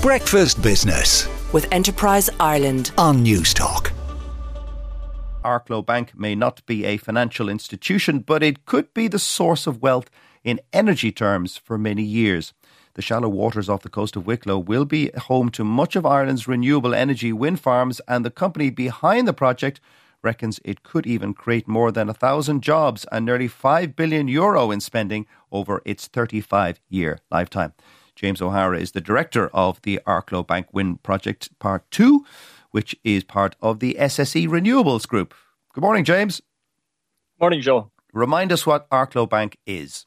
Breakfast Business with Enterprise Ireland on Newstalk. Arklow Bank may not be a financial institution, but it could be the source of wealth in energy terms for many years. The shallow waters off the coast of Wicklow will be home to much of Ireland's renewable energy wind farms, and the company behind the project reckons it could even create more than a thousand jobs and nearly 5 billion euro in spending over its 35 year lifetime. James O'Hara is the director of the Arklow Bank Wind Project Part 2, which is part of the SSE Renewables Group. Good morning, James. Morning, Joe. Remind us what Arklow Bank is.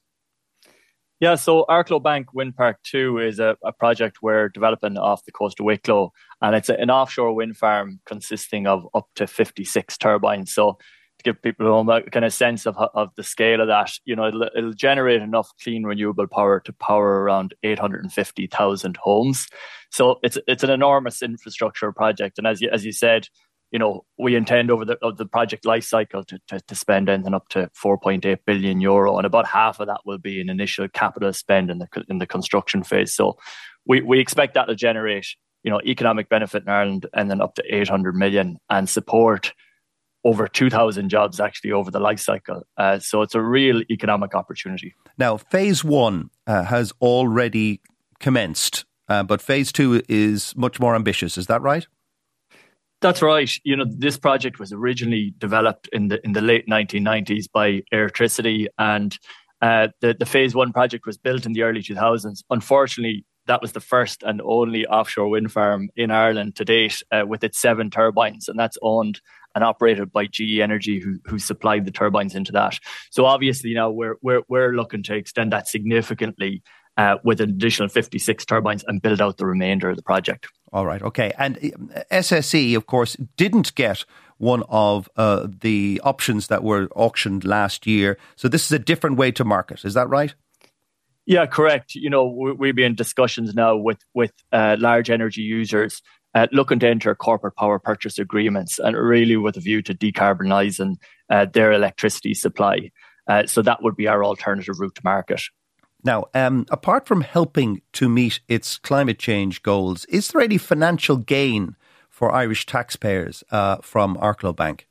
Yeah, so Arklow Bank Wind Park 2 is a, a, project we're developing off the coast of Wicklow, and it's a, an offshore wind farm consisting of up to 56 turbines. So to give people a kind of sense of, of the scale of that, you know, it'll, it'll generate enough clean renewable power to power around 850,000 homes. So it's it's an enormous infrastructure project, and as you, as you said, you know, we intend over the, of the project life cycle to, to, to spend anything up to 4.8 billion euro, and about half of that will be an initial capital spend in the in the construction phase. So, we we expect that to generate you know economic benefit in Ireland, and then up to 800 million, and support over 2,000 jobs actually over the life cycle. Uh, so it's a real economic opportunity. Now, phase one uh, has already commenced, uh, but phase two is much more ambitious. Is that right? That's right. You know, this project was originally developed in the in the late 1990s by Airtricity, and uh, the the phase one project was built in the early 2000s. Unfortunately, that was the first and only offshore wind farm in Ireland to date, uh, with its seven turbines, and that's owned and operated by GE Energy, who who supplied the turbines into that. So obviously, now we're we're we're looking to extend that significantly uh, with an additional 56 turbines and build out the remainder of the project. All right, okay. And uh, SSE, of course, didn't get one of uh, the options that were auctioned last year. So this is a different way to market. Is that right? Yeah, correct. You know, we'll be in discussions now with with uh, large energy users uh, looking to enter corporate power purchase agreements, and really with a view to decarbonising uh, their electricity supply. Uh, so that would be our alternative route to market. Now, um, apart from helping to meet its climate change goals, is there any financial gain for Irish taxpayers uh, from Arklow Bank?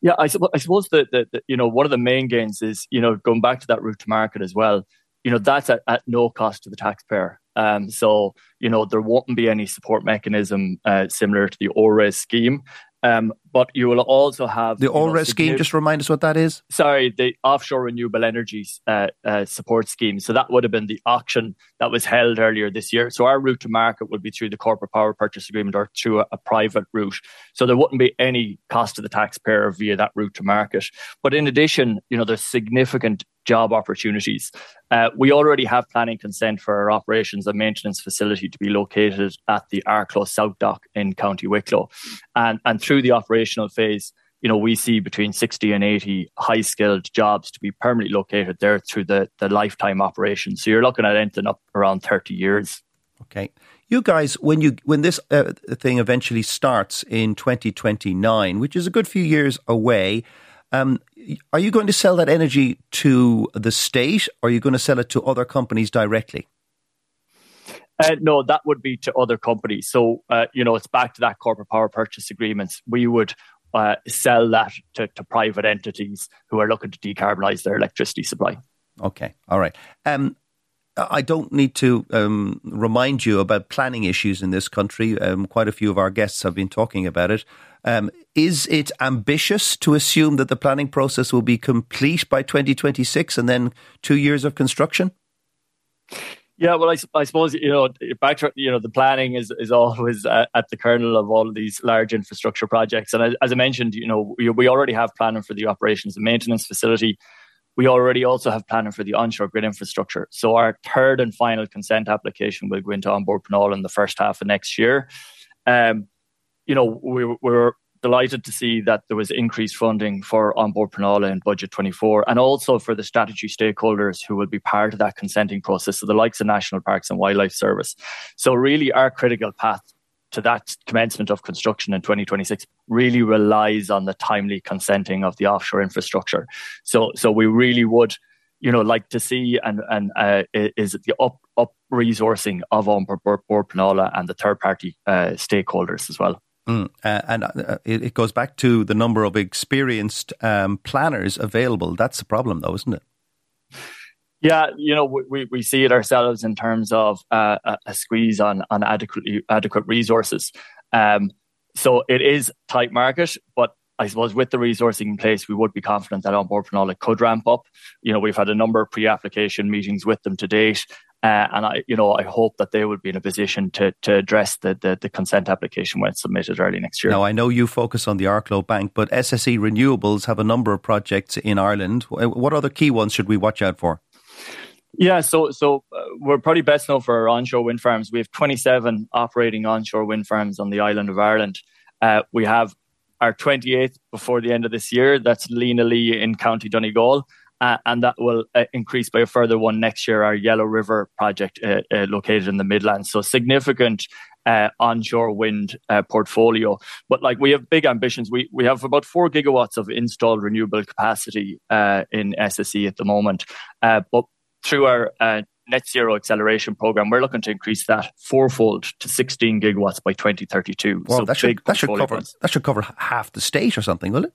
Yeah, I, I suppose that, that, you know one of the main gains is you know going back to that route to market as well. You know that's at, at no cost to the taxpayer. Um, so you know there won't be any support mechanism uh, similar to the ORES scheme. Um, but you will also have the ORES know, scheme. Just remind us what that is. Sorry, the offshore renewable energy uh, uh, support scheme. So that would have been the auction that was held earlier this year. So our route to market would be through the corporate power purchase agreement or through a, a private route. So there wouldn't be any cost to the taxpayer via that route to market. But in addition, you know, there's significant job opportunities. Uh, we already have planning consent for our operations and maintenance facility to be located at the Arklow South Dock in County Wicklow. And, and through the operational phase, you know, we see between 60 and 80 high skilled jobs to be permanently located there through the, the lifetime operation. So you're looking at anything up around 30 years. Okay. You guys, when you when this uh, thing eventually starts in 2029, which is a good few years away, um, are you going to sell that energy to the state or are you going to sell it to other companies directly? Uh, no, that would be to other companies. So, uh, you know, it's back to that corporate power purchase agreements. We would uh, sell that to, to, private entities who are looking to decarbonize their electricity supply. Okay, all right. Um, I don't need to um, remind you about planning issues in this country. Um, quite a few of our guests have been talking about it. Um, is it ambitious to assume that the planning process will be complete by 2026 and then two years of construction? Yeah, well, I, I suppose you know back to you know the planning is is always at, at the kernel of all of these large infrastructure projects, and as, as I mentioned, you know we, we already have planning for the operations and maintenance facility. We already also have planning for the onshore grid infrastructure. So our third and final consent application will go into An Bord Pleanála in the first half of next year. Um, you know, we, we're delighted to see that there was increased funding for An Bord Pleanála in Budget 24 and also for the strategy stakeholders who will be part of that consenting process, so the likes of National Parks and Wildlife Service. So, really, our critical path to that commencement of construction in 2026 really relies on the timely consenting of the offshore infrastructure. So, so we really would you know, like to see and and uh, is the up up resourcing of An Bord and the third party uh, stakeholders as well. Mm, uh, and uh, it, it, goes back to the number of experienced um, planners available. That's the problem, though, isn't it? Yeah, you know, we, we see it ourselves in terms of uh, a squeeze on on adequate adequate resources. Um, so it is tight market, but I suppose with the resourcing in place, we would be confident that An Bord Pleanála could ramp up. You know, we've had a number of pre-application meetings with them to date. Uh, and I, you know, I hope that they will be in a position to to address the, the, the consent application when it's submitted early next year. Now, I know you focus on the Arklow Bank, but SSE Renewables have a number of projects in Ireland. What other key ones should we watch out for? Yeah, so so uh, we're probably best known for our onshore wind farms. We have 27 operating onshore wind farms on the island of Ireland. Uh, we have our 28th before the end of this year. That's Lenalea in County Donegal. Uh, and that will uh, increase by a further one next year, our Yellow River project uh, uh located in the Midlands. So significant uh, onshore wind uh, portfolio. But like we have big ambitions. We we have about four gigawatts of installed renewable capacity in SSE at the moment. but through our net zero acceleration program, we're looking to increase that fourfold to 16 gigawatts by 2032. Well, so that should that should cover that should cover half the state or something, will it?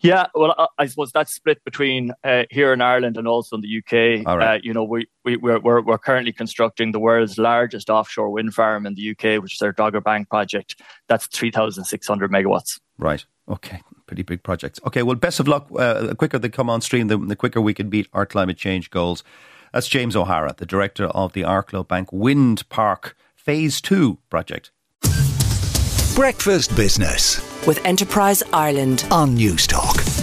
Yeah, well, I suppose that's split between uh, here in Ireland and also in the UK. Uh, you know, we, we, we're, we're, we're currently constructing the world's largest offshore wind farm in the UK, which is our Dogger Bank project. That's 3,600 megawatts. Right. Okay. Pretty big projects. Okay. Well, best of luck. Uh, the quicker they come on stream, the, the quicker we can beat our climate change goals. That's James O'Hara, the director of the Arklow Bank Wind Park Phase 2 project. Breakfast Business with Enterprise Ireland on Newstalk.